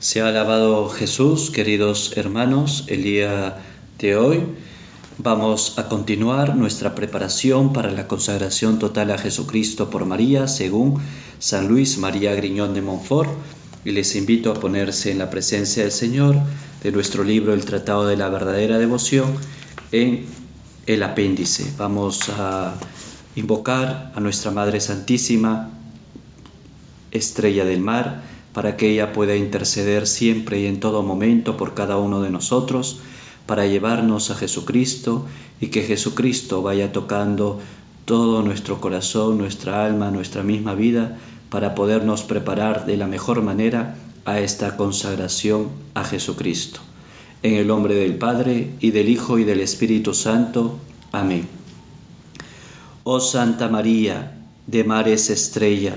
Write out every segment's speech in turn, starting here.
Se ha alabado Jesús, queridos hermanos, el día de hoy. Vamos a continuar nuestra preparación para la consagración total a Jesucristo por María, según San Luis María Griñón de Montfort. Y les invito a ponerse en la presencia del Señor de nuestro libro El Tratado de la Verdadera Devoción en el apéndice. Vamos a invocar a nuestra Madre Santísima, Estrella del Mar, para que ella pueda interceder siempre y en todo momento por cada uno de nosotros, para llevarnos a Jesucristo y que Jesucristo vaya tocando todo nuestro corazón, nuestra alma, nuestra misma vida, para podernos preparar de la mejor manera a esta consagración a Jesucristo. En el nombre del Padre, y del Hijo, y del Espíritu Santo. Amén. Oh Santa María, de mares estrella,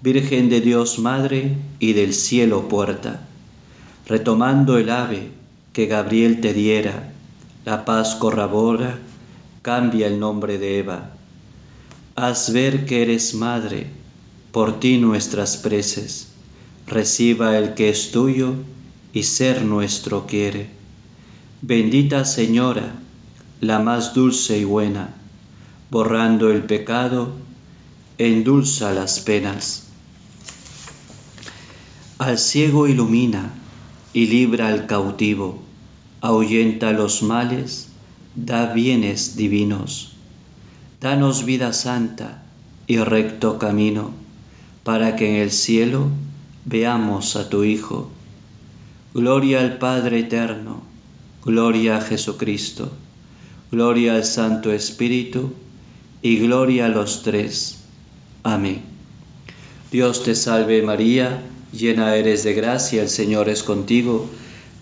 Virgen de Dios Madre y del cielo puerta, retomando el ave que Gabriel te diera, la paz corrobora, cambia el nombre de Eva. Haz ver que eres madre, por ti nuestras preces, reciba el que es tuyo y ser nuestro quiere. Bendita Señora, la más dulce y buena, borrando el pecado, endulza las penas al ciego ilumina y libra al cautivo, ahuyenta los males, da bienes divinos. Danos vida santa y recto camino, para que en el cielo veamos a tu Hijo. Gloria al Padre eterno, gloria a Jesucristo, gloria al Santo Espíritu y gloria a los tres. Amén. Dios te salve María, llena eres de gracia, el Señor es contigo,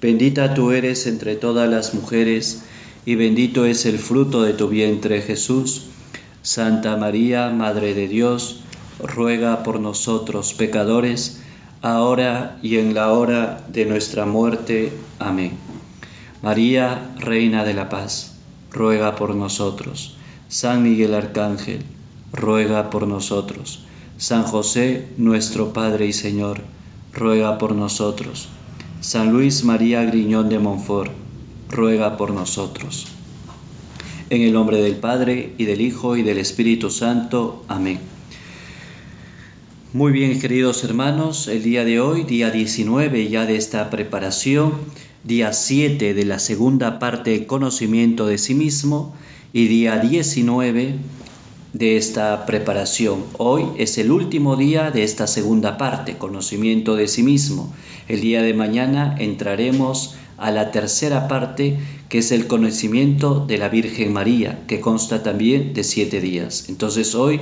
bendita tú eres entre todas las mujeres, y bendito es el fruto de tu vientre Jesús. Santa María, Madre de Dios, ruega por nosotros pecadores, ahora y en la hora de nuestra muerte. Amén. María, Reina de la Paz, ruega por nosotros. San Miguel Arcángel, ruega por nosotros. San José, nuestro Padre y Señor, ruega por nosotros. San Luis María Griñón de Montfort, ruega por nosotros. En el nombre del Padre y del Hijo y del Espíritu Santo. Amén. Muy bien, queridos hermanos, el día de hoy, día 19 ya de esta preparación, día 7 de la segunda parte, conocimiento de sí mismo, y día 19 de esta preparación. Hoy es el último día de esta segunda parte, conocimiento de sí mismo. El día de mañana entraremos a la tercera parte, que es el conocimiento de la Virgen María, que consta también de siete días. Entonces hoy,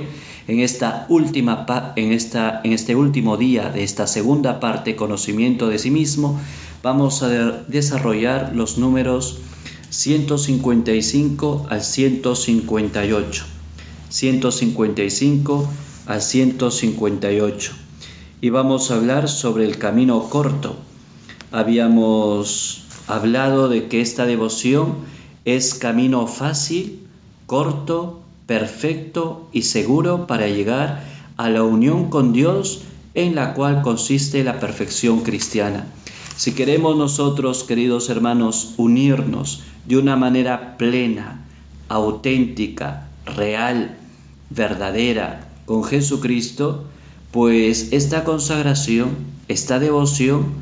en esta última en esta en este último día de esta segunda parte, conocimiento de sí mismo, vamos a desarrollar los números 155 al 158. 155 a 158. Y vamos a hablar sobre el camino corto. Habíamos hablado de que esta devoción es camino fácil, corto, perfecto y seguro para llegar a la unión con Dios en la cual consiste la perfección cristiana. Si queremos nosotros, queridos hermanos, unirnos de una manera plena, auténtica, real, verdadera con Jesucristo, pues esta consagración, esta devoción,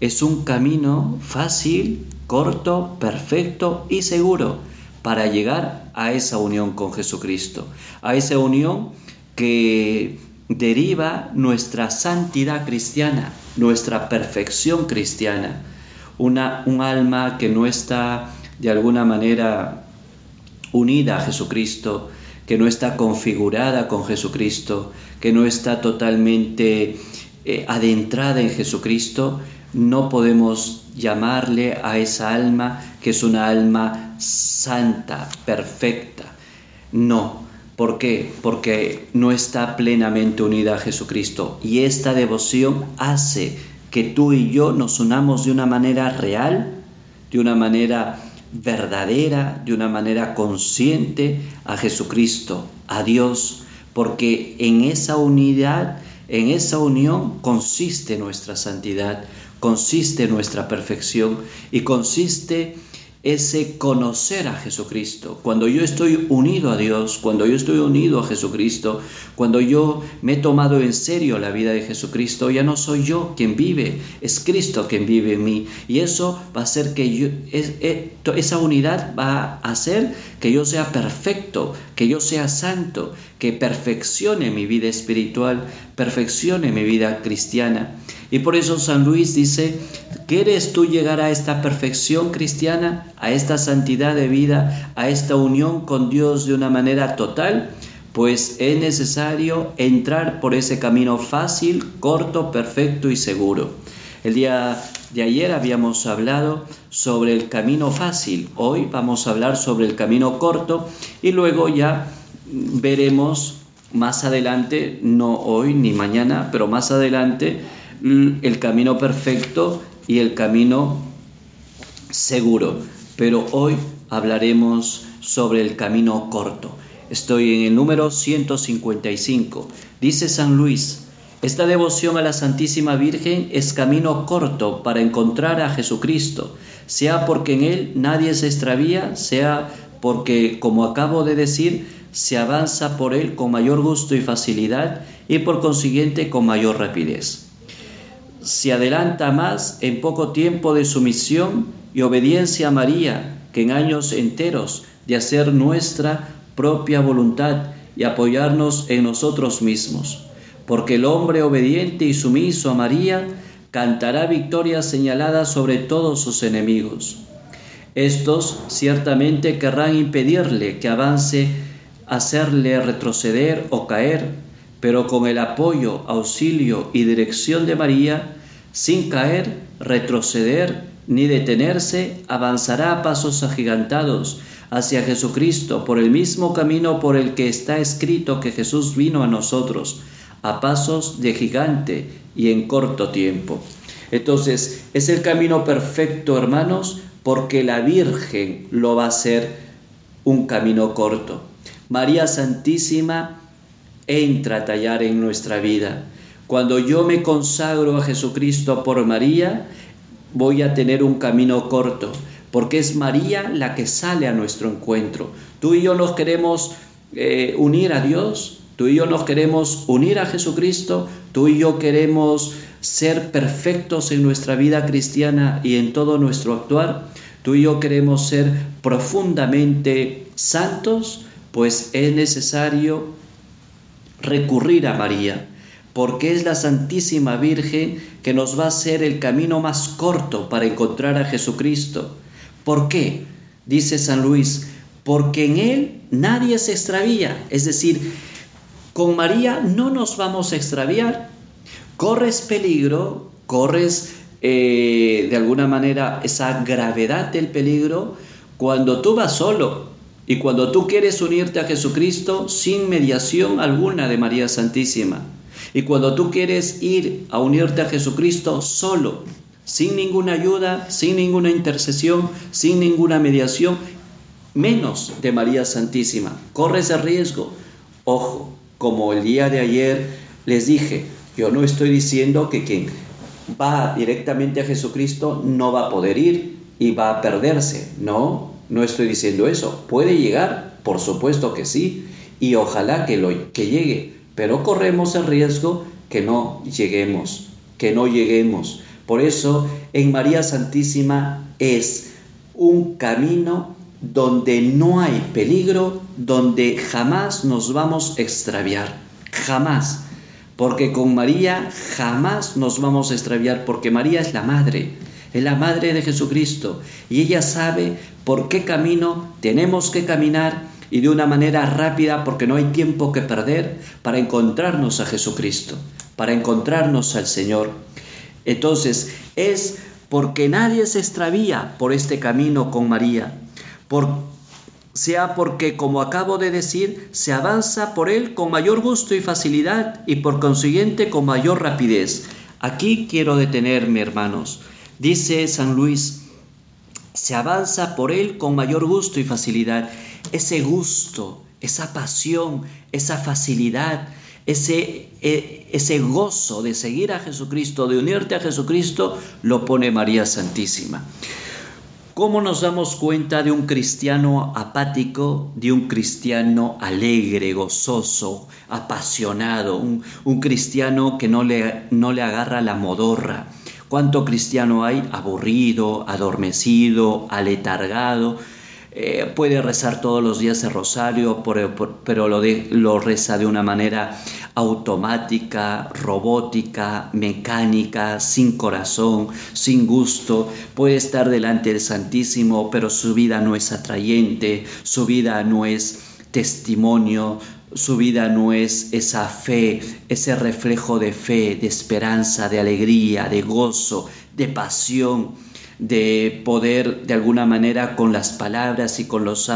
es un camino fácil, corto, perfecto y seguro para llegar a esa unión con Jesucristo, a esa unión que deriva nuestra santidad cristiana, nuestra perfección cristiana, una, un alma que no está de alguna manera unida a Jesucristo, que no está configurada con Jesucristo, que no está totalmente eh, adentrada en Jesucristo, no podemos llamarle a esa alma que es una alma santa, perfecta. No. ¿Por qué? Porque no está plenamente unida a Jesucristo. Y esta devoción hace que tú y yo nos unamos de una manera real, de una manera verdadera, de una manera consciente a Jesucristo, a Dios, porque en esa unidad En esa unión consiste nuestra santidad, consiste nuestra perfección y consiste ese conocer a Jesucristo. Cuando yo estoy unido a Dios, cuando yo estoy unido a Jesucristo, cuando yo me he tomado en serio la vida de Jesucristo, ya no soy yo quien vive, es Cristo quien vive en mí. Y eso va a hacer que yo, esa unidad va a hacer que yo sea perfecto, que yo sea santo, que perfeccione mi vida espiritual, perfeccione mi vida cristiana. Y por eso San Luis dice, ¿quieres tú llegar a esta perfección cristiana, a esta santidad de vida, a esta unión con Dios de una manera total? Pues es necesario entrar por ese camino fácil, corto, perfecto y seguro. El día de ayer habíamos hablado sobre el camino fácil, hoy vamos a hablar sobre el camino corto y luego ya veremos más adelante, no hoy ni mañana, pero más adelante, el camino perfecto y el camino seguro. Pero hoy hablaremos sobre el camino corto. Estoy en el número 155. Dice San Luis, esta devoción a la Santísima Virgen es camino corto para encontrar a Jesucristo, sea porque en Él nadie se extravía, sea porque, como acabo de decir, se avanza por Él con mayor gusto y facilidad y por consiguiente con mayor rapidez se adelanta más en poco tiempo de sumisión y obediencia a María que en años enteros de hacer nuestra propia voluntad y apoyarnos en nosotros mismos. Porque el hombre obediente y sumiso a María cantará victoria señalada sobre todos sus enemigos. Estos ciertamente querrán impedirle que avance, hacerle retroceder o caer, pero con el apoyo, auxilio y dirección de María, sin caer, retroceder ni detenerse, avanzará a pasos agigantados hacia Jesucristo por el mismo camino por el que está escrito que Jesús vino a nosotros, a pasos de gigante y en corto tiempo. Entonces, es el camino perfecto, hermanos, porque la Virgen lo va a hacer un camino corto. María Santísima entra a tallar en nuestra vida. Cuando yo me consagro a Jesucristo por María, voy a tener un camino corto, porque es María la que sale a nuestro encuentro. Tú y yo nos queremos eh, unir a Dios, tú y yo nos queremos unir a Jesucristo, tú y yo queremos ser perfectos en nuestra vida cristiana y en todo nuestro actuar, tú y yo queremos ser profundamente santos, pues es necesario recurrir a María, porque es la Santísima Virgen que nos va a hacer el camino más corto para encontrar a Jesucristo. ¿Por qué? Dice San Luis, porque en Él nadie se extravía, es decir, con María no nos vamos a extraviar. Corres peligro, corres eh, de alguna manera esa gravedad del peligro cuando tú vas solo, y cuando tú quieres unirte a Jesucristo sin mediación alguna de María Santísima, y cuando tú quieres ir a unirte a Jesucristo solo, sin ninguna ayuda, sin ninguna intercesión, sin ninguna mediación, menos de María Santísima, corres el riesgo. Ojo, como el día de ayer les dije, yo no estoy diciendo que quien va directamente a Jesucristo no va a poder ir y va a perderse. No, no estoy diciendo eso. ¿Puede llegar? Por supuesto que sí. Y ojalá que, lo, que llegue. Pero corremos el riesgo que no lleguemos. Que no lleguemos. Por eso en María Santísima es un camino donde no hay peligro, donde jamás nos vamos a extraviar. Jamás. Porque con María jamás nos vamos a extraviar, porque María es la madre es la Madre de Jesucristo y ella sabe por qué camino tenemos que caminar y de una manera rápida porque no hay tiempo que perder para encontrarnos a Jesucristo, para encontrarnos al Señor. Entonces es porque nadie se extravía por este camino con María, por, sea porque, como acabo de decir, se avanza por él con mayor gusto y facilidad y por consiguiente con mayor rapidez. Aquí quiero detenerme, hermanos. Dice San Luis, se avanza por él con mayor gusto y facilidad. Ese gusto, esa pasión, esa facilidad, ese, e, ese gozo de seguir a Jesucristo, de unirte a Jesucristo, lo pone María Santísima. ¿Cómo nos damos cuenta de un cristiano apático, de un cristiano alegre, gozoso, apasionado, un, cristiano que no le, no le agarra la modorra? ¿Cuánto cristiano hay aburrido, adormecido, aletargado? Eh, puede rezar todos los días el rosario, pero lo, lo reza de una manera automática, robótica, mecánica, sin corazón, sin gusto. Puede estar delante del Santísimo, pero su vida no es atrayente, su vida no es testimonio, su vida no es esa fe, ese reflejo de fe, de esperanza, de alegría, de gozo, de pasión de poder de alguna manera con las palabras y con los,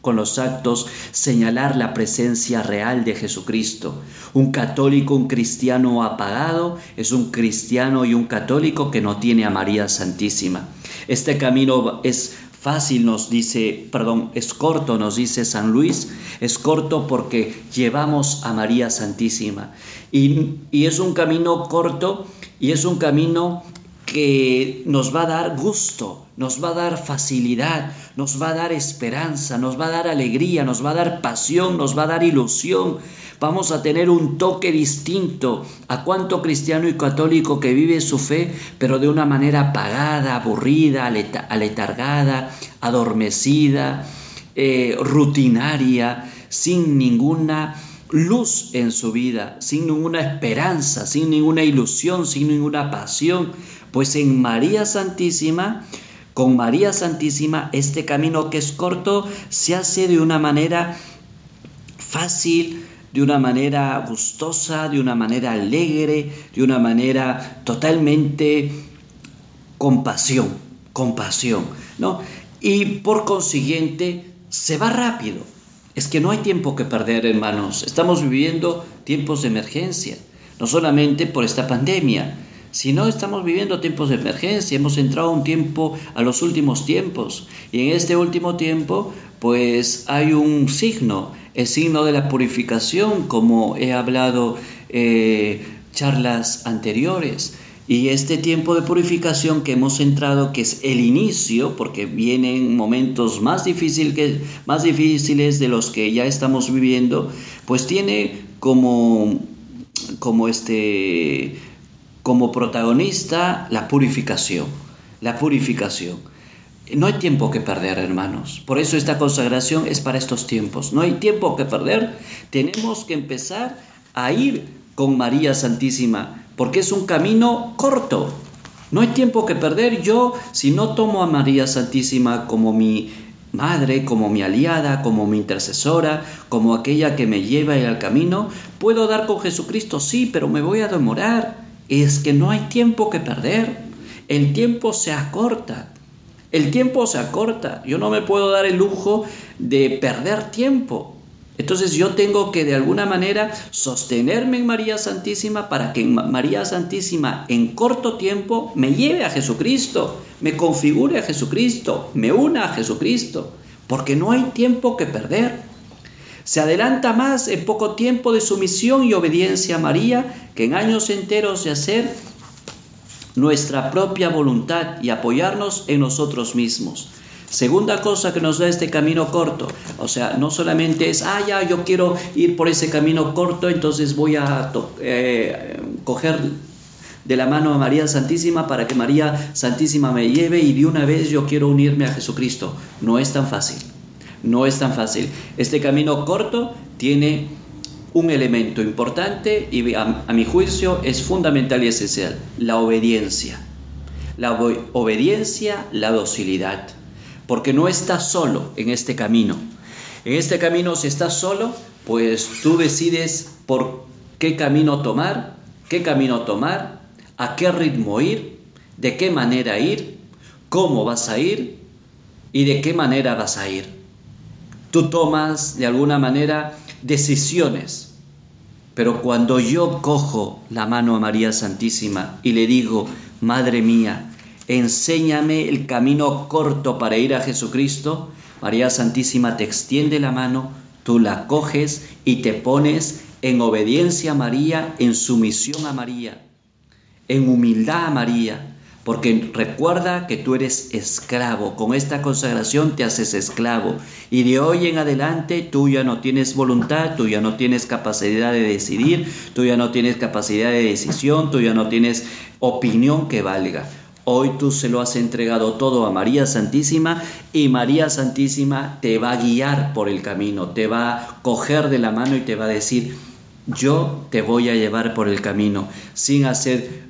con los actos señalar la presencia real de Jesucristo. Un católico, un cristiano apagado, es un cristiano y un católico que no tiene a María Santísima. Este camino es fácil, nos dice, perdón, es corto, nos dice San Luis, es corto porque llevamos a María Santísima. Y, y es un camino corto y es un camino que nos va a dar gusto, nos va a dar facilidad, nos va a dar esperanza, nos va a dar alegría, nos va a dar pasión, nos va a dar ilusión. Vamos a tener un toque distinto a cuánto cristiano y católico que vive su fe, pero de una manera apagada, aburrida, aletargada, adormecida, eh, rutinaria, sin ninguna luz en su vida, sin ninguna esperanza, sin ninguna ilusión, sin ninguna pasión, pues en María Santísima, con María Santísima, este camino que es corto se hace de una manera fácil, de una manera gustosa, de una manera alegre, de una manera totalmente compasión, compasión, ¿no? Y por consiguiente se va rápido. Es que no hay tiempo que perder, hermanos. Estamos viviendo tiempos de emergencia, no solamente por esta pandemia, si no estamos viviendo tiempos de emergencia, hemos entrado un tiempo, a los últimos tiempos. Y en este último tiempo, pues hay un signo, el signo de la purificación, como he hablado eh, charlas anteriores. Y este tiempo de purificación que hemos entrado, que es el inicio, porque vienen momentos más, que, más difíciles de los que ya estamos viviendo, pues tiene como, como este como protagonista la purificación, la purificación. No hay tiempo que perder, hermanos. Por eso esta consagración es para estos tiempos. No hay tiempo que perder. Tenemos que empezar a ir con María Santísima, porque es un camino corto. No hay tiempo que perder. Yo, si no tomo a María Santísima como mi madre, como mi aliada, como mi intercesora, como aquella que me lleva al camino, puedo dar con Jesucristo, sí, pero me voy a demorar es que no hay tiempo que perder. El tiempo se acorta. El tiempo se acorta. Yo no me puedo dar el lujo de perder tiempo. Entonces yo tengo que de alguna manera sostenerme en María Santísima para que María Santísima en corto tiempo me lleve a Jesucristo, me configure a Jesucristo, me una a Jesucristo, porque no hay tiempo que perder. Se adelanta más en poco tiempo de sumisión y obediencia a María que en años enteros de hacer nuestra propia voluntad y apoyarnos en nosotros mismos. Segunda cosa que nos da este camino corto, o sea, no solamente es, ah, ya, yo quiero ir por ese camino corto, entonces voy a eh, coger de la mano a María Santísima para que María Santísima me lleve y de una vez yo quiero unirme a Jesucristo. No es tan fácil. No es tan fácil. Este camino corto tiene un elemento importante y a, mi juicio es fundamental y esencial, la obediencia. La obediencia, la docilidad. Porque no estás solo en este camino. En este camino si estás solo, pues tú decides por qué camino tomar, qué camino tomar, a qué ritmo ir, de qué manera ir, cómo vas a ir y de qué manera vas a ir. Tú tomas de alguna manera decisiones. Pero cuando yo cojo la mano a María Santísima y le digo, Madre mía, enséñame el camino corto para ir a Jesucristo, María Santísima te extiende la mano, tú la coges y te pones en obediencia a María, en sumisión a María, en humildad a María, porque recuerda que tú eres esclavo. Con esta consagración te haces esclavo. Y de hoy en adelante tú ya no tienes voluntad, tú ya no tienes capacidad de decidir, tú ya no tienes capacidad de decisión, tú ya no tienes opinión que valga. Hoy tú se lo has entregado todo a María Santísima y María Santísima te va a guiar por el camino, te va a coger de la mano y te va a decir, yo te voy a llevar por el camino, sin hacer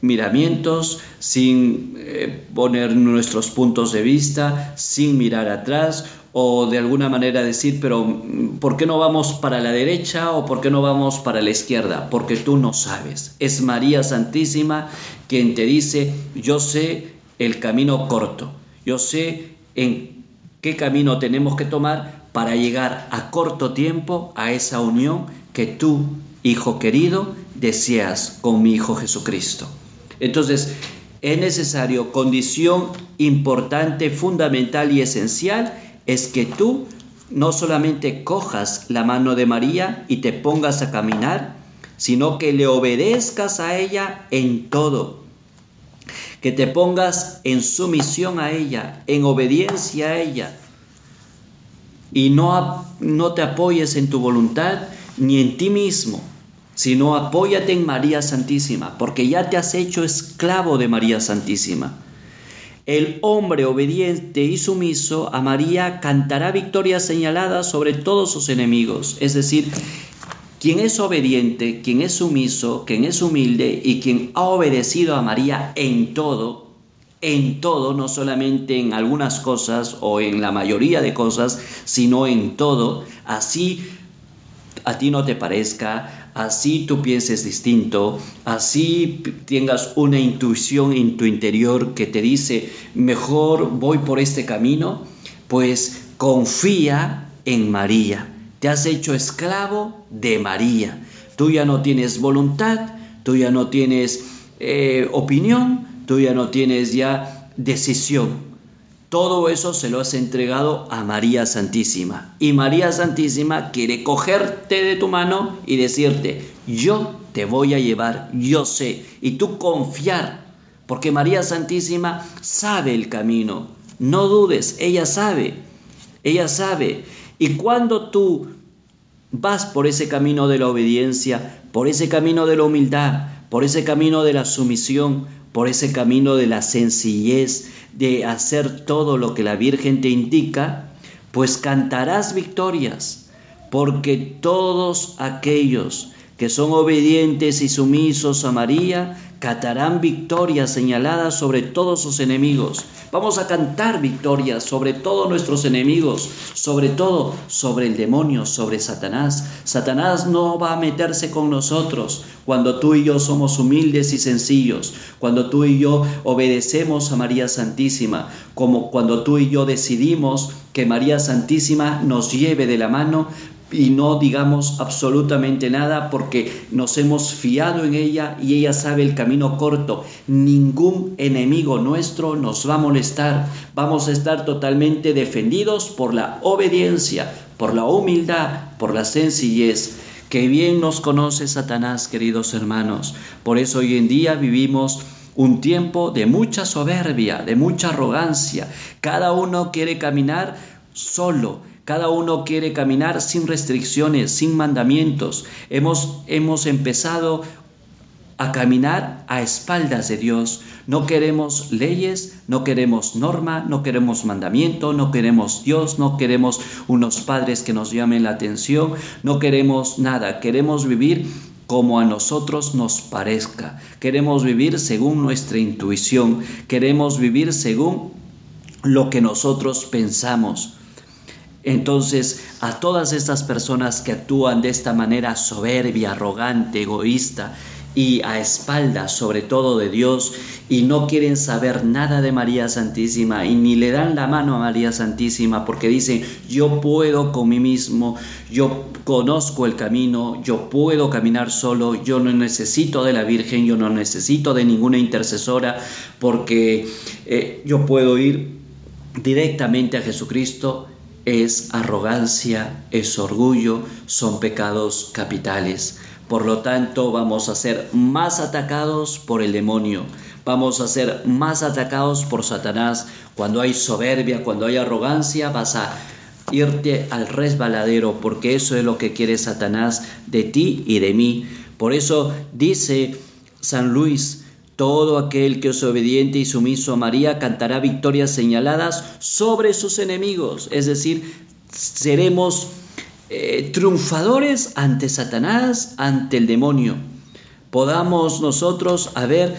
miramientos, sin eh, poner nuestros puntos de vista, sin mirar atrás o de alguna manera decir, pero mm, ¿por qué no vamos para la derecha o por qué no vamos para la izquierda? Porque tú no sabes. Es María Santísima quien te dice, yo sé el camino corto, yo sé en qué camino tenemos que tomar para llegar a corto tiempo a esa unión que tú, hijo querido, deseas con mi Hijo Jesucristo. Entonces, es necesario, condición importante, fundamental y esencial, es que tú no solamente cojas la mano de María y te pongas a caminar, sino que le obedezcas a ella en todo, que te pongas en sumisión a ella, en obediencia a ella, y no, no te apoyes en tu voluntad ni en ti mismo, sino apóyate en María Santísima, porque ya te has hecho esclavo de María Santísima. El hombre obediente y sumiso a María cantará victoria señalada sobre todos sus enemigos. Es decir, quien es obediente, quien es sumiso, quien es humilde y quien ha obedecido a María en todo, en todo, no solamente en algunas cosas o en la mayoría de cosas, sino en todo, así a ti no te parezca, así tú pienses distinto, así tengas una intuición en tu interior que te dice, mejor voy por este camino, pues confía en María. Te has hecho esclavo de María. Tú ya no tienes voluntad, tú ya no tienes eh, opinión, tú ya no tienes ya decisión todo eso se lo has entregado a María Santísima. Y María Santísima quiere cogerte de tu mano y decirte, yo te voy a llevar, yo sé. Y tú confiar, porque María Santísima sabe el camino. No dudes, ella sabe, ella sabe. Y cuando tú vas por ese camino de la obediencia, por ese camino de la humildad, por ese camino de la sumisión, por ese camino de la sencillez, de hacer todo lo que la Virgen te indica, pues cantarás victorias, porque todos aquellos que son obedientes y sumisos a María, catarán victorias señaladas sobre todos sus enemigos. Vamos a cantar victorias sobre todos nuestros enemigos, sobre todo sobre el demonio, sobre Satanás. Satanás no va a meterse con nosotros cuando tú y yo somos humildes y sencillos, cuando tú y yo obedecemos a María Santísima, como cuando tú y yo decidimos que María Santísima nos lleve de la mano y no digamos absolutamente nada porque nos hemos fiado en ella y ella sabe el camino corto. Ningún enemigo nuestro nos va a molestar. Vamos a estar totalmente defendidos por la obediencia, por la humildad, por la sencillez. Que bien nos conoce Satanás, queridos hermanos. Por eso hoy en día vivimos un tiempo de mucha soberbia, de mucha arrogancia. Cada uno quiere caminar solo cada uno quiere caminar sin restricciones, sin mandamientos. Hemos, hemos empezado a caminar a espaldas de Dios. No queremos leyes, no queremos norma, no queremos mandamiento, no queremos Dios, no queremos unos padres que nos llamen la atención, no queremos nada. Queremos vivir como a nosotros nos parezca. Queremos vivir según nuestra intuición. Queremos vivir según lo que nosotros pensamos. Entonces, a todas estas personas que actúan de esta manera soberbia, arrogante, egoísta y a espaldas sobre todo de Dios y no quieren saber nada de María Santísima y ni le dan la mano a María Santísima porque dicen, yo puedo con mí mismo, yo conozco el camino, yo puedo caminar solo, yo no necesito de la Virgen, yo no necesito de ninguna intercesora porque eh, yo puedo ir directamente a Jesucristo es arrogancia, es orgullo, son pecados capitales. Por lo tanto, vamos a ser más atacados por el demonio, vamos a ser más atacados por Satanás. Cuando hay soberbia, cuando hay arrogancia, vas a irte al resbaladero, porque eso es lo que quiere Satanás de ti y de mí. Por eso dice San Luis, todo aquel que es obediente y sumiso a María cantará victorias señaladas sobre sus enemigos, es decir, seremos eh, triunfadores ante Satanás, ante el demonio. Podamos nosotros haber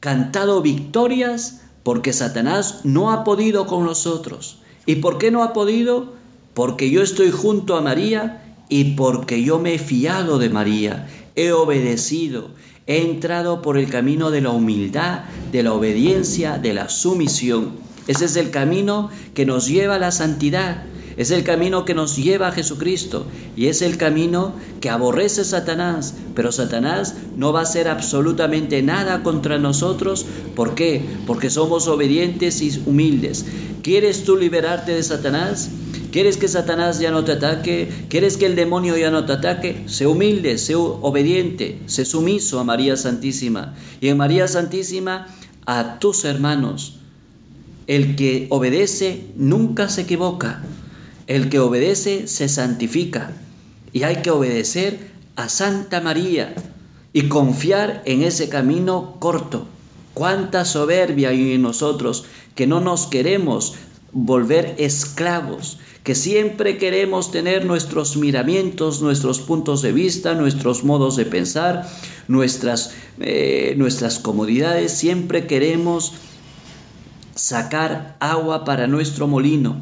cantado victorias porque Satanás no ha podido con nosotros. ¿Y por qué no ha podido? Porque yo estoy junto a María y porque yo me he fiado de María, he obedecido, he entrado por el camino de la humildad, de la obediencia, de la sumisión. Ese es el camino que nos lleva a la santidad. Es el camino que nos lleva a Jesucristo y es el camino que aborrece Satanás. Pero Satanás no va a hacer absolutamente nada contra nosotros. ¿Por qué? Porque somos obedientes y humildes. ¿Quieres tú liberarte de Satanás? ¿Quieres que Satanás ya no te ataque? ¿Quieres que el demonio ya no te ataque? Sé humilde, sé obediente, sé sumiso a María Santísima. Y en María Santísima a tus hermanos. El que obedece nunca se equivoca. El que obedece se santifica y hay que obedecer a Santa María y confiar en ese camino corto. Cuánta soberbia hay en nosotros que no nos queremos volver esclavos, que siempre queremos tener nuestros miramientos, nuestros puntos de vista, nuestros modos de pensar, nuestras, eh, nuestras comodidades, siempre queremos sacar agua para nuestro molino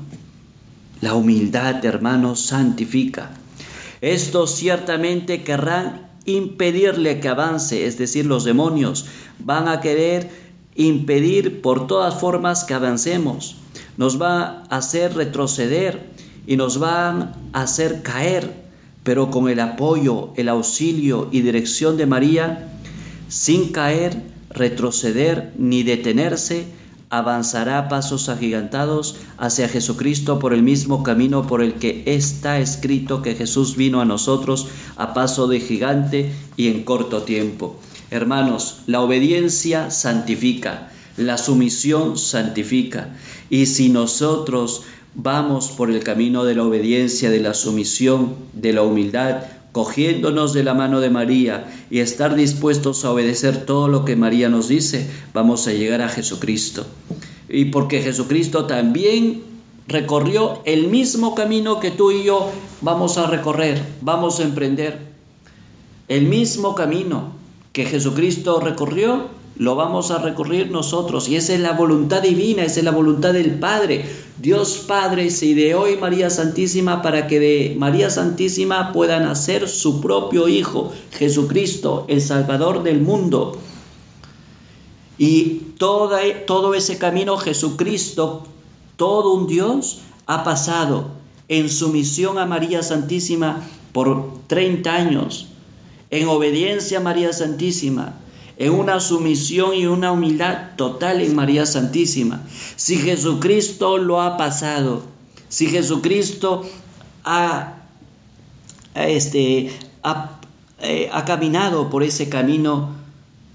la humildad, hermanos, santifica. Estos ciertamente querrán impedirle que avance, es decir, los demonios van a querer impedir por todas formas que avancemos. Nos va a hacer retroceder y nos van a hacer caer, pero con el apoyo, el auxilio y dirección de María, sin caer, retroceder ni detenerse, avanzará pasos agigantados hacia Jesucristo por el mismo camino por el que está escrito que Jesús vino a nosotros a paso de gigante y en corto tiempo. Hermanos, la obediencia santifica, la sumisión santifica. Y si nosotros vamos por el camino de la obediencia, de la sumisión, de la humildad, cogiéndonos de la mano de María y estar dispuestos a obedecer todo lo que María nos dice, vamos a llegar a Jesucristo. Y porque Jesucristo también recorrió el mismo camino que tú y yo vamos a recorrer, vamos a emprender. El mismo camino que Jesucristo recorrió, lo vamos a recorrer nosotros. Y esa es la voluntad divina, esa es la voluntad del Padre. Dios Padre se ideó en María Santísima para que de María Santísima pueda nacer su propio Hijo, Jesucristo, el Salvador del mundo. Y todo, todo ese camino Jesucristo, todo un Dios, ha pasado en sumisión a María Santísima por 30 años, en obediencia a María Santísima, en una sumisión y una humildad total en María Santísima. Si Jesucristo lo ha pasado, si Jesucristo ha, este, eh, ha, caminado por ese camino,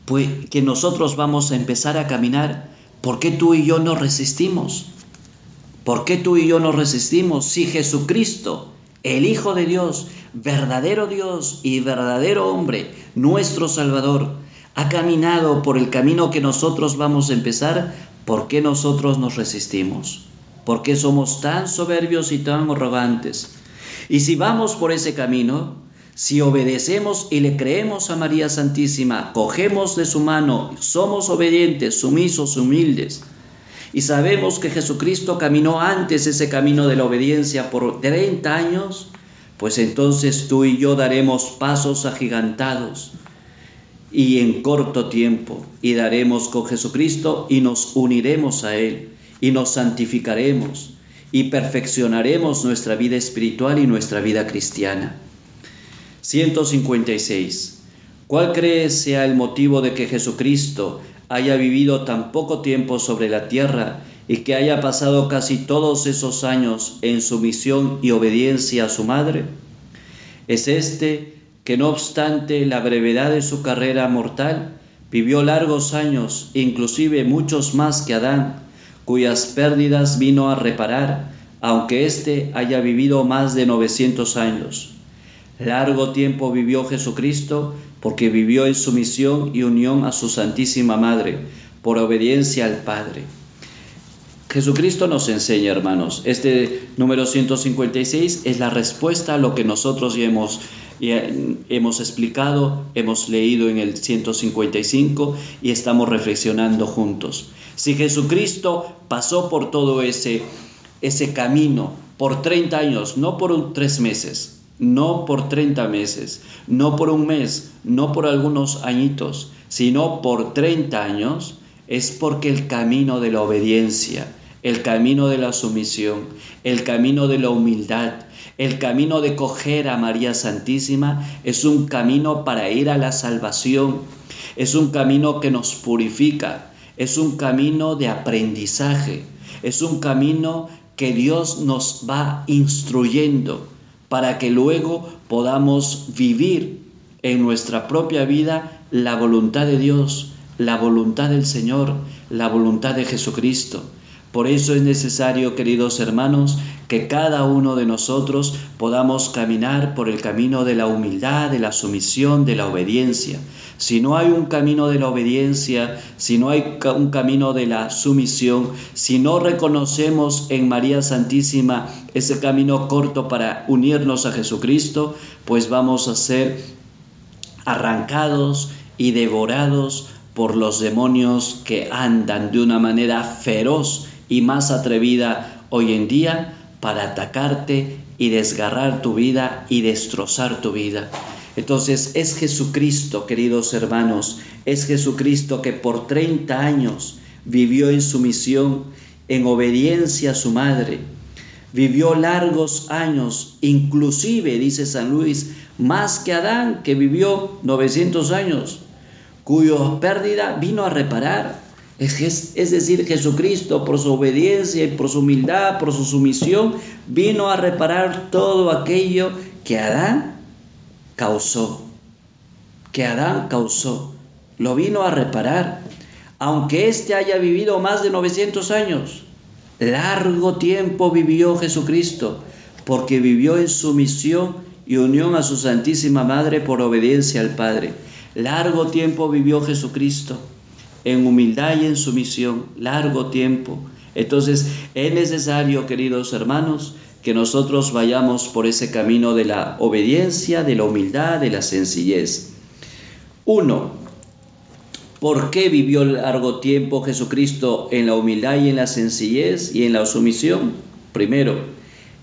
pues que nosotros vamos a empezar a caminar, ¿por qué tú y yo no resistimos? ¿Por qué tú y yo no resistimos si Jesucristo, el Hijo de Dios, verdadero Dios y verdadero hombre, nuestro Salvador, ha caminado por el camino que nosotros vamos a empezar, ¿por qué nosotros nos resistimos? ¿Por qué somos tan soberbios y tan arrogantes? Y si vamos por ese camino, si obedecemos y le creemos a María Santísima, cogemos de su mano, somos obedientes, sumisos, humildes, y sabemos que Jesucristo caminó antes ese camino de la obediencia por 30 años, pues entonces tú y yo daremos pasos agigantados y en corto tiempo, y daremos con Jesucristo y nos uniremos a Él, y nos santificaremos, y perfeccionaremos nuestra vida espiritual y nuestra vida cristiana. 156. ¿Cuál crees sea el motivo de que Jesucristo haya vivido tan poco tiempo sobre la tierra y que haya pasado casi todos esos años en sumisión y obediencia a su madre? Es este que no obstante la brevedad de su carrera mortal, vivió largos años, inclusive muchos más que Adán, cuyas pérdidas vino a reparar, aunque éste haya vivido más de 900 años. Largo tiempo vivió Jesucristo porque vivió en sumisión y unión a su Santísima Madre, por obediencia al Padre. Jesucristo nos enseña, hermanos. Este número 156 es la respuesta a lo que nosotros ya hemos, hemos explicado, hemos leído en el 155 y estamos reflexionando juntos. Si Jesucristo pasó por todo ese, ese camino por 30 años, no por tres meses, no por 30 meses, no por un mes, no por algunos añitos, sino por 30 años, es porque el camino de la obediencia, el camino de la sumisión, el camino de la humildad, el camino de coger a María Santísima es un camino para ir a la salvación, es un camino que nos purifica, es un camino de aprendizaje, es un camino que Dios nos va instruyendo para que luego podamos vivir en nuestra propia vida la voluntad de Dios, la voluntad del Señor, la voluntad de Jesucristo. Por eso es necesario, queridos hermanos, que cada uno de nosotros podamos caminar por el camino de la humildad, de la sumisión, de la obediencia. Si no hay un camino de la obediencia, si no hay un camino de la sumisión, si no reconocemos en María Santísima ese camino corto para unirnos a Jesucristo, pues vamos a ser arrancados y devorados por los demonios que andan de una manera feroz y más atrevida hoy en día para atacarte y desgarrar tu vida y destrozar tu vida. Entonces es Jesucristo, queridos hermanos, es Jesucristo que por 30 años vivió en sumisión, en obediencia a su madre. Vivió largos años, inclusive, dice San Luis, más que Adán, que vivió 900 años, cuyo pérdida vino a reparar es, decir, Jesucristo por su obediencia y por su humildad, por su sumisión, vino a reparar todo aquello que Adán causó. Que Adán causó. Lo vino a reparar. Aunque éste haya vivido más de 900 años, largo tiempo vivió Jesucristo, porque vivió en sumisión y unión a su Santísima Madre por obediencia al Padre. Largo tiempo vivió Jesucristo en humildad y en sumisión, largo tiempo. Entonces es necesario, queridos hermanos, que nosotros vayamos por ese camino de la obediencia, de la humildad, de la sencillez. Uno, ¿por qué vivió largo tiempo Jesucristo en la humildad y en la sencillez y en la sumisión? Primero,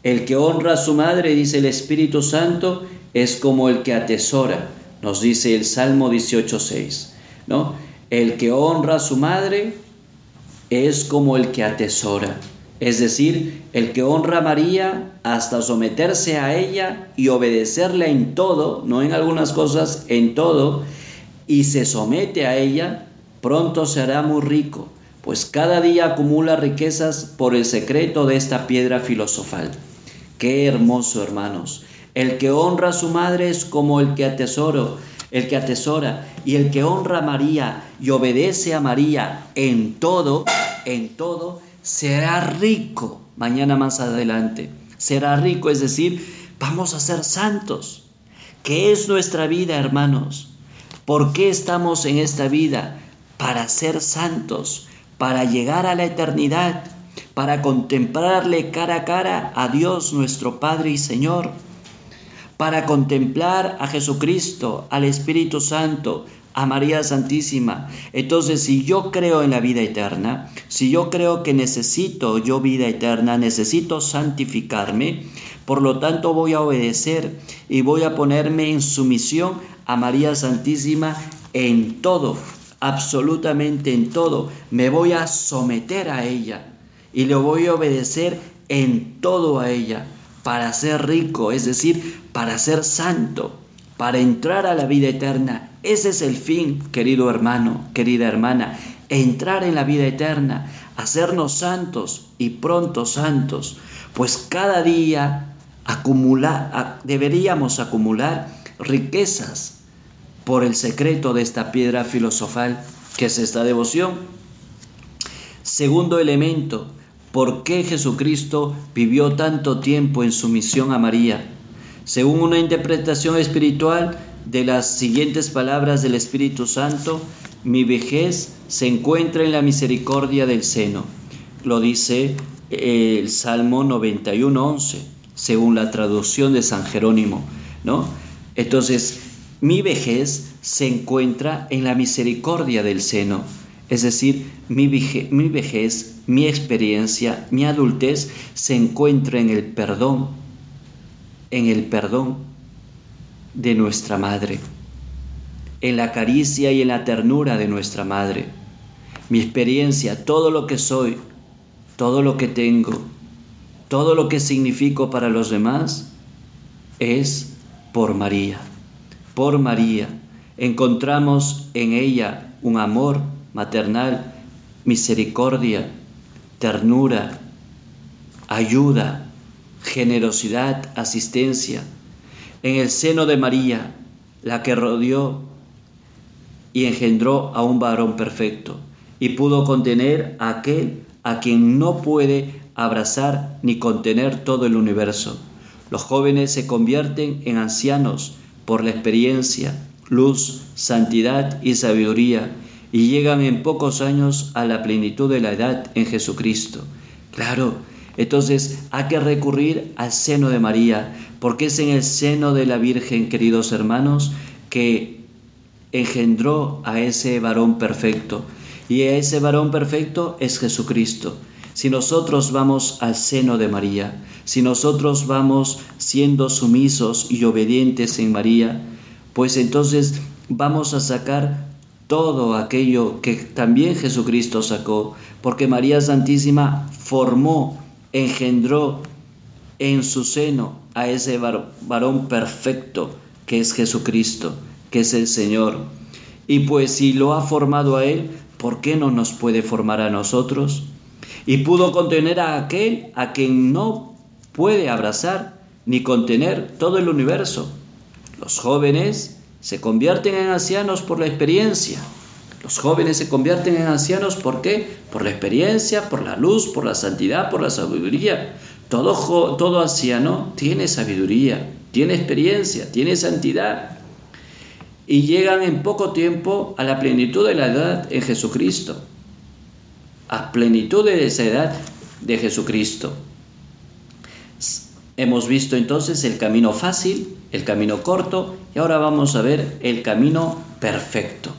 el que honra a su madre, dice el Espíritu Santo, es como el que atesora, nos dice el Salmo 18.6, ¿no? El que honra a su madre es como el que atesora. Es decir, el que honra a María hasta someterse a ella y obedecerla en todo, no en algunas cosas, en todo, y se somete a ella, pronto será muy rico, pues cada día acumula riquezas por el secreto de esta piedra filosofal. Qué hermoso, hermanos. El que honra a su madre es como el que atesora el que atesora y el que honra a María y obedece a María en todo, en todo, será rico mañana más adelante. Será rico, es decir, vamos a ser santos. ¿Qué es nuestra vida, hermanos? ¿Por qué estamos en esta vida? Para ser santos, para llegar a la eternidad, para contemplarle cara a cara a Dios nuestro Padre y Señor para contemplar a Jesucristo, al Espíritu Santo, a María Santísima. Entonces, si yo creo en la vida eterna, si yo creo que necesito yo vida eterna, necesito santificarme, por lo tanto voy a obedecer y voy a ponerme en sumisión a María Santísima en todo, absolutamente en todo. Me voy a someter a ella y le voy a obedecer en todo a ella para ser rico, es decir, para ser santo, para entrar a la vida eterna. Ese es el fin, querido hermano, querida hermana. entrar en la vida eterna, hacernos santos y pronto santos, pues cada día acumular, deberíamos acumular riquezas por el secreto de esta piedra filosofal que es esta devoción. Segundo elemento, ¿por qué Jesucristo vivió tanto tiempo en sumisión a María? Según una interpretación espiritual de las siguientes palabras del Espíritu Santo, mi vejez se encuentra en la misericordia del seno. Lo dice el Salmo 91.11, según la traducción de San Jerónimo, ¿no? Entonces, mi vejez se encuentra en la misericordia del seno. Es decir, mi, vejez, mi experiencia, mi adultez se encuentra en el perdón, en el perdón de nuestra madre en la caricia y en la ternura de nuestra Madre. Mi experiencia, todo lo que soy, todo lo que tengo, todo lo que significo para los demás, es por María. Por María encontramos en ella un amor maternal, misericordia, ternura, ayuda, generosidad, asistencia. En el seno de María, la que rodeó y engendró a un varón perfecto, y pudo contener a aquel a quien no puede abrazar ni contener todo el universo. Los jóvenes se convierten en ancianos por la experiencia, luz, santidad y sabiduría, y llegan en pocos años a la plenitud de la edad en Jesucristo. Claro, entonces hay que recurrir al seno de María, porque es en el seno de la Virgen, queridos hermanos, que engendró a ese varón perfecto. Y ese varón perfecto es Jesucristo. Si nosotros vamos al seno de María, si nosotros vamos siendo sumisos y obedientes en María, pues entonces vamos a sacar todo aquello que también Jesucristo sacó, porque María Santísima formó, engendró en su seno a ese varón perfecto que es Jesucristo que es el Señor. Y pues si lo ha formado a Él, ¿por qué no nos puede formar a nosotros? Y pudo contener a aquel a quien no puede abrazar ni contener todo el universo. Los jóvenes se convierten en ancianos por la experiencia. Los jóvenes se convierten en ancianos ¿por qué? Por la experiencia, por la luz, por la santidad, por la sabiduría. Todo, todo anciano tiene sabiduría, tiene experiencia, tiene santidad y llegan en poco tiempo a la plenitud de la edad en Jesucristo, a plenitud de esa edad de Jesucristo. Hemos visto entonces el camino fácil, el camino corto y ahora vamos a ver el camino perfecto.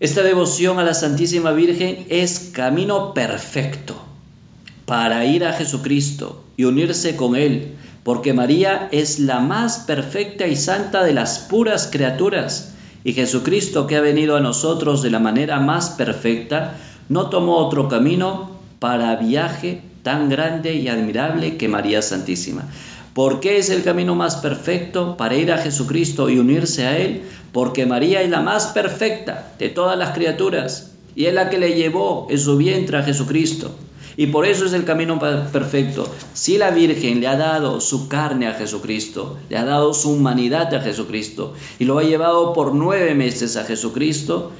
Esta devoción a la Santísima Virgen es camino perfecto para ir a Jesucristo y unirse con Él, porque María es la más perfecta y santa de las puras criaturas, y Jesucristo que ha venido a nosotros de la manera más perfecta, no tomó otro camino para viaje tan grande y admirable que María Santísima. ¿Por qué es el camino más perfecto para ir a Jesucristo y unirse a Él? Porque María es la más perfecta de todas las criaturas y es la que le llevó en su vientre a Jesucristo. Y por eso es el camino perfecto. Si la Virgen le ha dado su carne a Jesucristo, le ha dado su humanidad a Jesucristo y lo ha llevado por nueve meses a Jesucristo,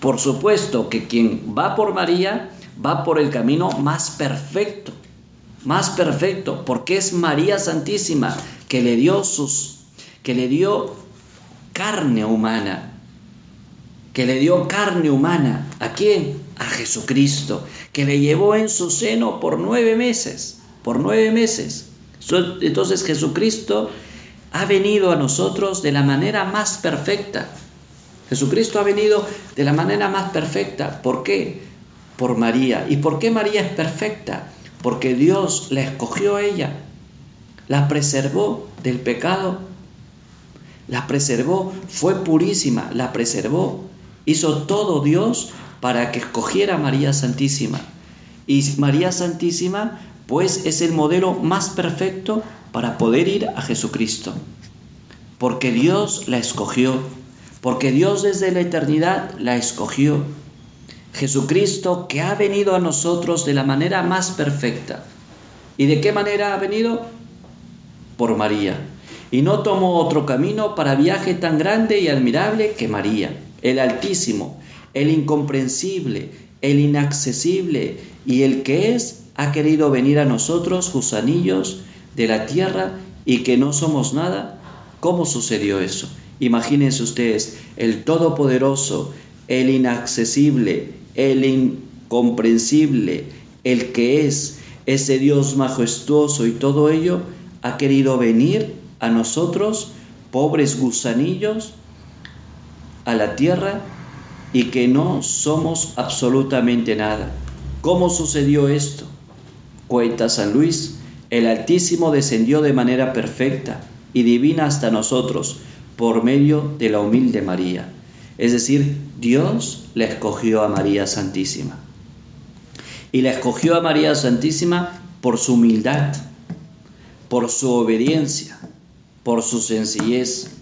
por supuesto que quien va por María va por el camino más perfecto, más perfecto, porque es María Santísima que le dio sus, que le dio carne humana, que le dio carne humana. ¿A quién? a Jesucristo, que le llevó en su seno por nueve meses, por nueve meses. Entonces Jesucristo ha venido a nosotros de la manera más perfecta. Jesucristo ha venido de la manera más perfecta. ¿Por qué? Por María. ¿Y por qué María es perfecta? Porque Dios la escogió a ella, la preservó del pecado, la preservó, fue purísima, la preservó. Hizo todo Dios para que escogiera a María Santísima. Y María Santísima, pues, es el modelo más perfecto para poder ir a Jesucristo. Porque Dios la escogió, porque Dios desde la eternidad la escogió. Jesucristo que ha venido a nosotros de la manera más perfecta. ¿Y de qué manera ha venido? Por María. Y no tomó otro camino para viaje tan grande y admirable que María, el Altísimo, el incomprensible, el inaccesible y el que es, ha querido venir a nosotros, gusanillos de la tierra y que no somos nada. ¿Cómo sucedió eso? Imagínense ustedes, el Todopoderoso, el inaccesible, el incomprensible, el que es, ese Dios majestuoso y todo ello, ha querido venir a nosotros, pobres gusanillos, a la tierra y que no somos absolutamente nada. ¿Cómo sucedió esto? Cuenta San Luis, el Altísimo descendió de manera perfecta y divina hasta nosotros por medio de la humilde María. Es decir, Dios le escogió a María Santísima. Y la escogió a María Santísima por su humildad, por su obediencia, por su sencillez.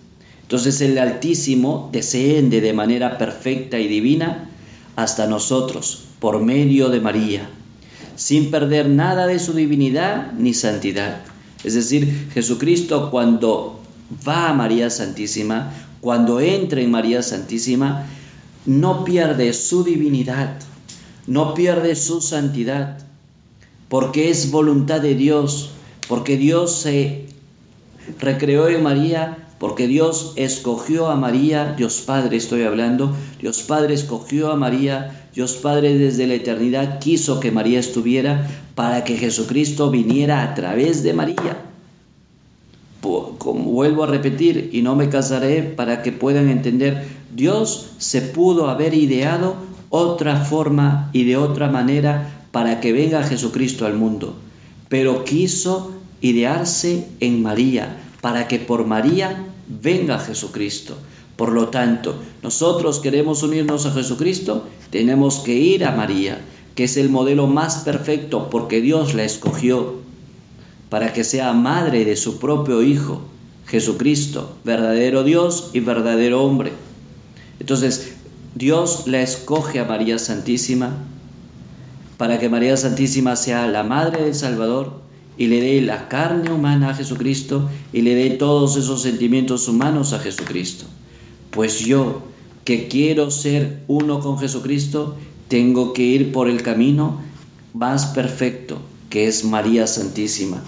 Entonces el Altísimo desciende de manera perfecta y divina hasta nosotros por medio de María, sin perder nada de su divinidad ni santidad. Es decir, Jesucristo cuando va a María Santísima, cuando entra en María Santísima, no pierde su divinidad, no pierde su santidad, porque es voluntad de Dios, porque Dios se recreó en María, porque Dios escogió a María, Dios Padre estoy hablando, Dios Padre escogió a María, Dios Padre desde la eternidad quiso que María estuviera para que Jesucristo viniera a través de María. Como vuelvo a repetir y no me casaré para que puedan entender, Dios se pudo haber ideado otra forma y de otra manera para que venga Jesucristo al mundo, pero quiso idearse en María, para que por María venga Jesucristo. Por lo tanto, nosotros queremos unirnos a Jesucristo, tenemos que ir a María, que es el modelo más perfecto porque Dios la escogió para que sea madre de su propio Hijo, Jesucristo, verdadero Dios y verdadero hombre. Entonces, Dios la escoge a María Santísima para que María Santísima sea la madre del Salvador y le dé la carne humana a Jesucristo y le dé todos esos sentimientos humanos a Jesucristo. Pues yo, que quiero ser uno con Jesucristo, tengo que ir por el camino más perfecto, que es María Santísima.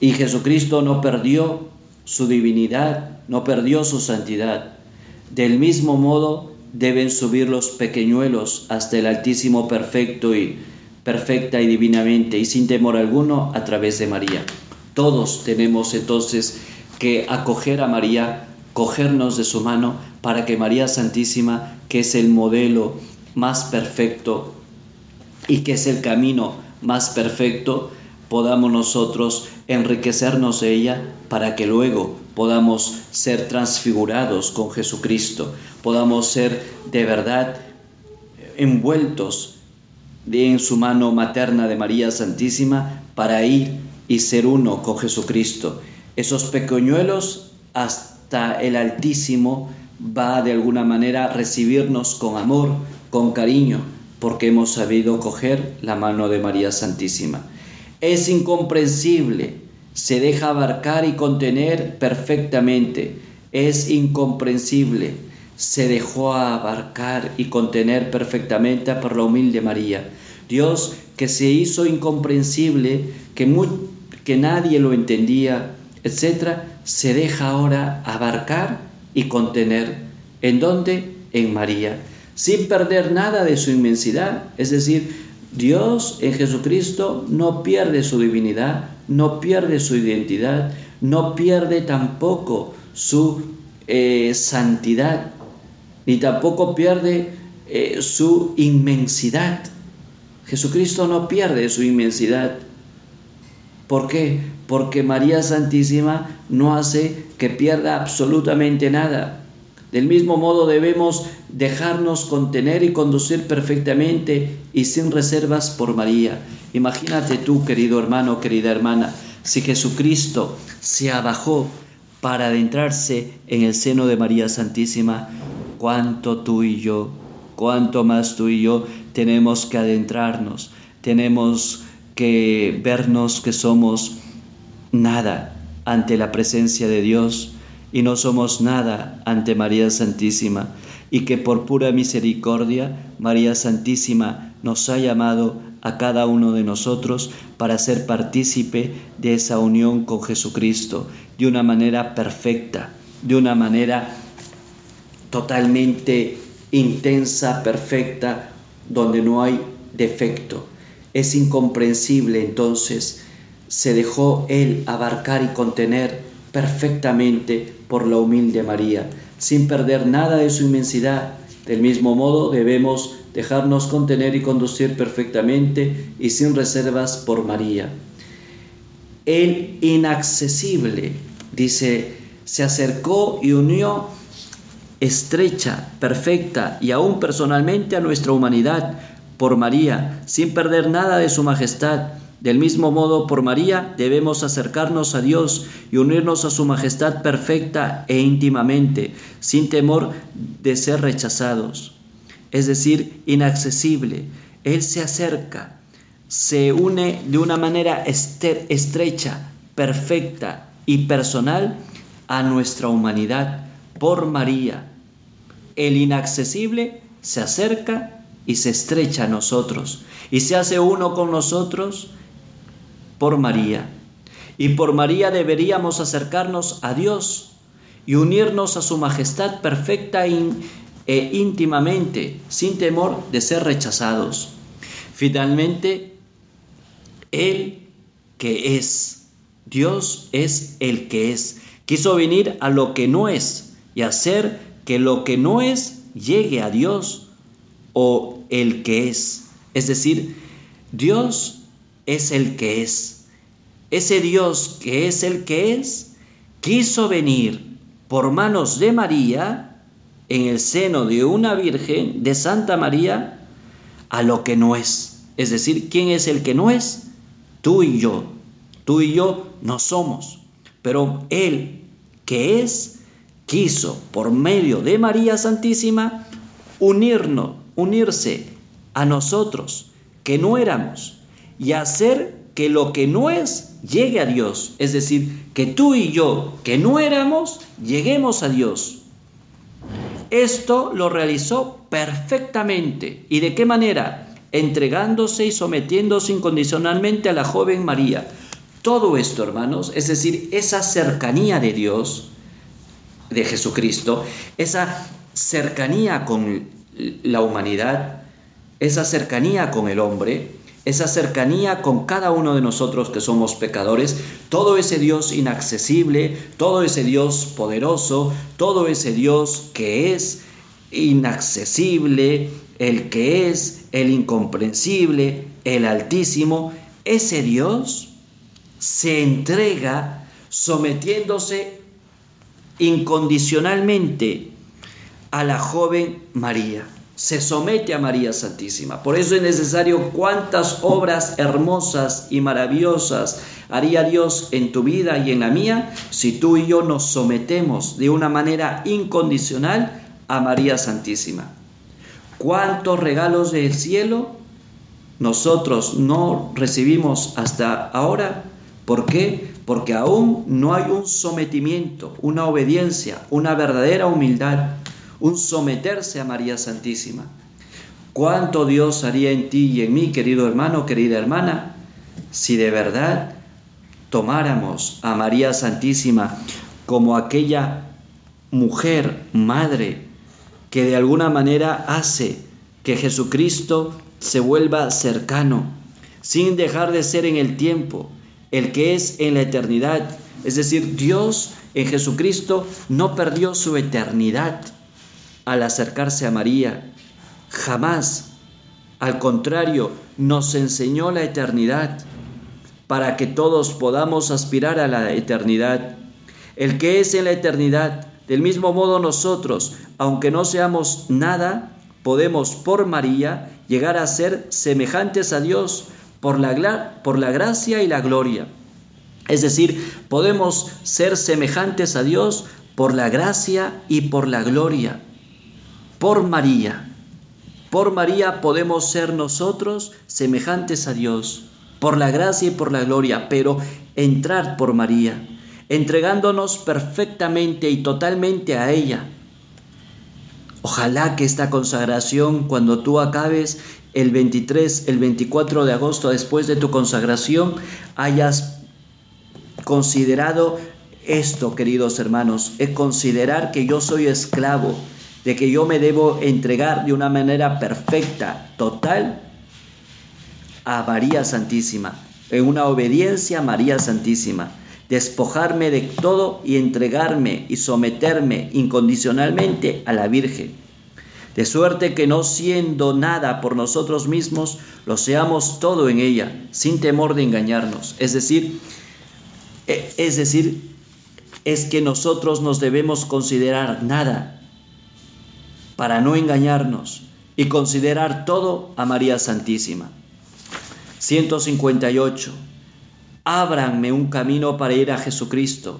Y Jesucristo no perdió su divinidad, no perdió su santidad. Del mismo modo deben subir los pequeñuelos hasta el Altísimo perfecto y perfecta y divinamente y sin temor alguno a través de María. Todos tenemos entonces que acoger a María, cogernos de su mano para que María Santísima, que es el modelo más perfecto y que es el camino más perfecto, podamos nosotros enriquecernos de ella para que luego podamos ser transfigurados con Jesucristo, podamos ser de verdad envueltos en su mano materna de María Santísima para ir y ser uno con Jesucristo. Esos pequeñuelos hasta el Altísimo va de alguna manera a recibirnos con amor, con cariño, porque hemos sabido coger la mano de María Santísima. Es incomprensible, se deja abarcar y contener perfectamente. Es incomprensible, se dejó abarcar y contener perfectamente por la humilde María. Dios que se hizo incomprensible, que, que nadie lo entendía, etc., se deja ahora abarcar y contener. ¿En dónde? En María, sin perder nada de su inmensidad. Es decir, Dios en Jesucristo no pierde su divinidad, no pierde su identidad, no pierde tampoco su eh, santidad, ni tampoco pierde eh, su inmensidad. Jesucristo no pierde su inmensidad. ¿Por qué? Porque María Santísima no hace que pierda absolutamente nada. Del mismo modo debemos dejarnos contener y conducir perfectamente y sin reservas por María. Imagínate tú, querido hermano, querida hermana, si Jesucristo se abajó para adentrarse en el seno de María Santísima, cuánto tú y yo cuanto más tú y yo tenemos que adentrarnos, tenemos que vernos que somos nada ante la presencia de Dios y no somos nada ante María Santísima y que por pura misericordia María Santísima nos ha llamado a cada uno de nosotros para ser partícipe de esa unión con Jesucristo de una manera perfecta, de una manera totalmente intensa, perfecta, donde no hay defecto. Es incomprensible entonces, se dejó Él abarcar y contener perfectamente por la humilde María, sin perder nada de su inmensidad. Del mismo modo debemos dejarnos contener y conducir perfectamente y sin reservas por María. El inaccesible, dice, se acercó y unió estrecha, perfecta y aún personalmente a nuestra humanidad por María, sin perder nada de su majestad. Del mismo modo, por María debemos acercarnos a Dios y unirnos a su majestad perfecta e íntimamente, sin temor de ser rechazados. Es decir, inaccesible. Él se acerca, se une de una manera estrecha, perfecta y personal a nuestra humanidad por María. El inaccesible se acerca y se estrecha a nosotros y se hace uno con nosotros por María. Y por María deberíamos acercarnos a Dios y unirnos a su majestad perfecta e íntimamente, sin temor de ser rechazados. Finalmente, Él que es, Dios es el que es, quiso venir a lo que no es y hacer que lo que no es llegue a Dios o el que es. Es decir, Dios es el que es. Ese Dios que es el que es, quiso venir por manos de María, en el seno de una Virgen, de Santa María, a lo que no es. Es decir, ¿quién es el que no es? Tú y yo. Tú y yo no somos. Pero Él que es, quiso, por medio de María Santísima, unirnos, unirse a nosotros, que no éramos, y hacer que lo que no es llegue a Dios. Es decir, que tú y yo, que no éramos, lleguemos a Dios. Esto lo realizó perfectamente. ¿Y de qué manera? Entregándose y sometiéndose incondicionalmente a la joven María. Todo esto, hermanos, es decir, esa cercanía de Dios, de Jesucristo, esa cercanía con la humanidad, esa cercanía con el hombre, esa cercanía con cada uno de nosotros que somos pecadores, todo ese Dios inaccesible, todo ese Dios poderoso, todo ese Dios que es inaccesible, el que es, el incomprensible, el altísimo, ese Dios se entrega sometiéndose incondicionalmente a la joven María. Se somete a María Santísima. Por eso es necesario cuántas obras hermosas y maravillosas haría Dios en tu vida y en la mía si tú y yo nos sometemos de una manera incondicional a María Santísima. ¿Cuántos regalos del cielo nosotros no recibimos hasta ahora? ¿Por qué? Porque aún no hay un sometimiento, una obediencia, una verdadera humildad, un someterse a María Santísima. ¿Cuánto Dios haría en ti y en mí, querido hermano, querida hermana, si de verdad tomáramos a María Santísima como aquella mujer, madre, que de alguna manera hace que Jesucristo se vuelva cercano, sin dejar de ser en el tiempo, el que es en la eternidad. Es decir, Dios en Jesucristo no perdió su eternidad al acercarse a María. Jamás. Al contrario, nos enseñó la eternidad para que todos podamos aspirar a la eternidad. El que es en la eternidad, del mismo modo nosotros, aunque no seamos nada, podemos por María llegar a ser semejantes a Dios por la, por la gracia y la gloria. Es decir, podemos ser semejantes a Dios por la gracia y por la gloria, por María. Por María podemos ser nosotros semejantes a Dios, por la gracia y por la gloria, pero entrar por María, entregándonos perfectamente y totalmente a ella. Ojalá que esta consagración, cuando tú acabes el 23, el 24 de agosto, después de tu consagración, hayas considerado esto, queridos hermanos, es considerar que yo soy esclavo, de que yo me debo entregar de una manera perfecta, total, a María Santísima, en una obediencia a María Santísima, despojarme de todo y entregarme y someterme incondicionalmente a la Virgen. De suerte que no siendo nada por nosotros mismos, lo seamos todo en ella, sin temor de engañarnos. Es decir, e, es decir, es que nosotros nos debemos considerar nada para no engañarnos y considerar todo a María Santísima. 158. Ábranme un camino para ir a Jesucristo,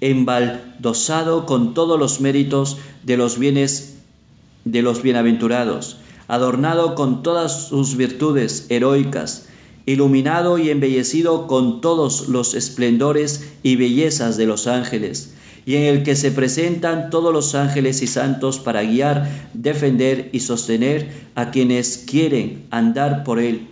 embaldosado con todos los méritos de los bienes de los bienaventurados, adornado con todas sus virtudes heroicas, iluminado y embellecido con todos los esplendores y bellezas de los ángeles, y en el que se presentan todos los ángeles y santos para guiar, defender y sostener a quienes quieren andar por él.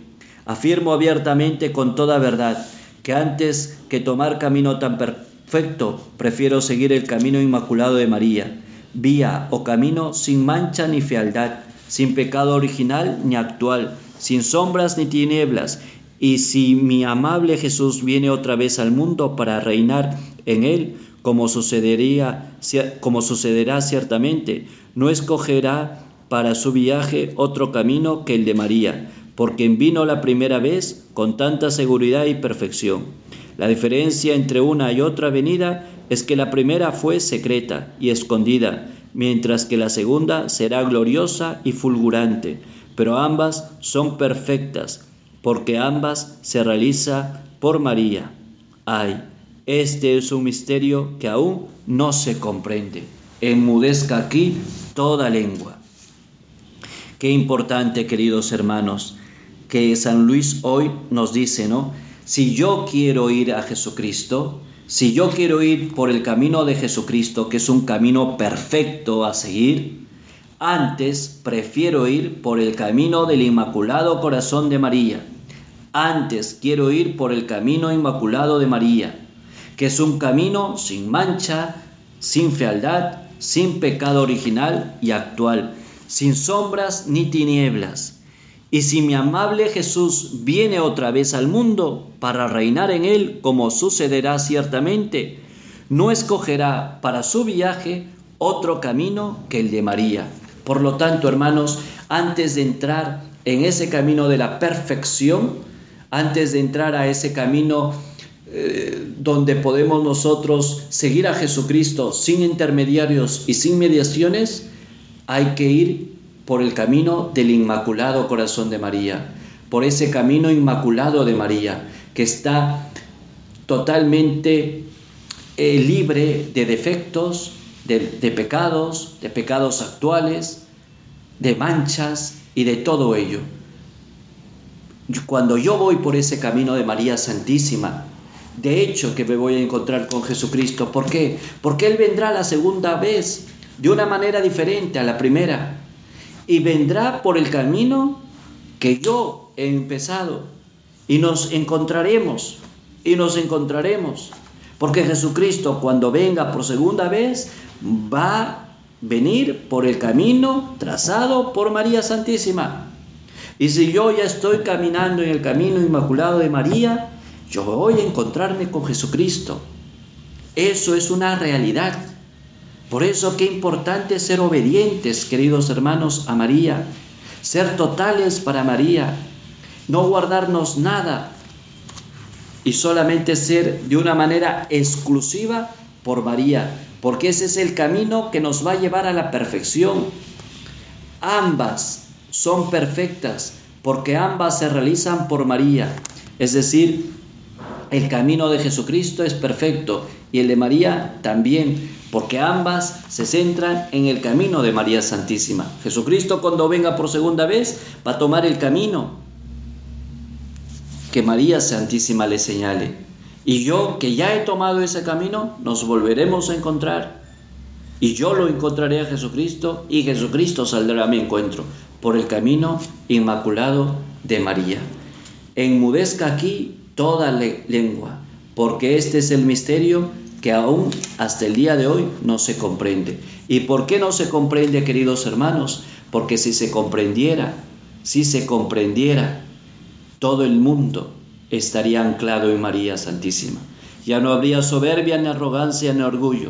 Afirmo abiertamente con toda verdad que antes que tomar camino tan perfecto, prefiero seguir el camino inmaculado de María, vía o camino sin mancha ni fealdad, sin pecado original ni actual, sin sombras ni tinieblas, y si mi amable Jesús viene otra vez al mundo para reinar en él, como, sucedería, como sucederá ciertamente, no escogerá para su viaje otro camino que el de María, por quien vino la primera vez con tanta seguridad y perfección. La diferencia entre una y otra venida es que la primera fue secreta y escondida, mientras que la segunda será gloriosa y fulgurante, pero ambas son perfectas porque ambas se realiza por María. Ay, este es un misterio que aún no se comprende. Enmudezca aquí toda lengua. Qué importante, queridos hermanos, que San Luis hoy nos dice, ¿no? Si yo quiero ir a Jesucristo, si yo quiero ir por el camino de Jesucristo, que es un camino perfecto a seguir, antes prefiero ir por el camino del Inmaculado Corazón de María. Antes quiero ir por el camino Inmaculado de María, que es un camino sin mancha, sin fealdad, sin pecado original y actual, sin sombras ni tinieblas. Y si mi amable Jesús viene otra vez al mundo para reinar en él, como sucederá ciertamente, no escogerá para su viaje otro camino que el de María. Por lo tanto, hermanos, antes de entrar en ese camino de la perfección, antes de entrar a ese camino eh, donde podemos nosotros seguir a Jesucristo sin intermediarios y sin mediaciones, hay que ir por el camino del Inmaculado Corazón de María, por ese camino inmaculado de María, que está totalmente eh, libre de defectos, de, pecados, de pecados actuales, de manchas y de todo ello. Cuando yo voy por ese camino de María Santísima, de hecho que me voy a encontrar con Jesucristo. ¿Por qué? Porque Él vendrá la segunda vez de una manera diferente a la primera. Y vendrá por el camino que yo he empezado. Y nos encontraremos. Y nos encontraremos. Porque Jesucristo cuando venga por segunda vez va a venir por el camino trazado por María Santísima. Y si yo ya estoy caminando en el camino inmaculado de María, yo voy a encontrarme con Jesucristo. Eso es una realidad. Por eso qué importante ser obedientes, queridos hermanos, a María, ser totales para María, no guardarnos nada y solamente ser de una manera exclusiva por María, porque ese es el camino que nos va a llevar a la perfección. Ambas son perfectas porque ambas se realizan por María, es decir, el camino de Jesucristo es perfecto y el de María también, porque ambas se centran en el camino de María Santísima. Jesucristo cuando venga por segunda vez va a tomar el camino que María Santísima le señale. Y yo que ya he tomado ese camino, nos volveremos a encontrar. Y yo lo encontraré a Jesucristo y Jesucristo saldrá a mi encuentro por el camino inmaculado de María. Enmudezca aquí toda lengua, porque este es el misterio que aún hasta el día de hoy no se comprende. ¿Y por qué no se comprende, queridos hermanos? Porque si se comprendiera, si se comprendiera, todo el mundo estaría anclado en María Santísima. Ya no habría soberbia, ni arrogancia, ni orgullo,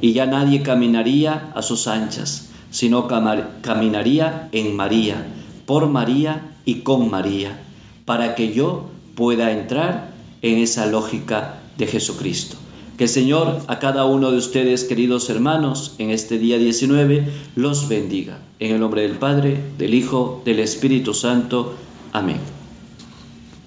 y ya nadie caminaría a sus anchas, sino caminaría en María, por María y con María, para que yo pueda entrar en esa lógica de Jesucristo. Que el Señor a cada uno de ustedes, queridos hermanos, en este día 19, los bendiga. En el nombre del Padre, del Hijo, del Espíritu Santo. Amén.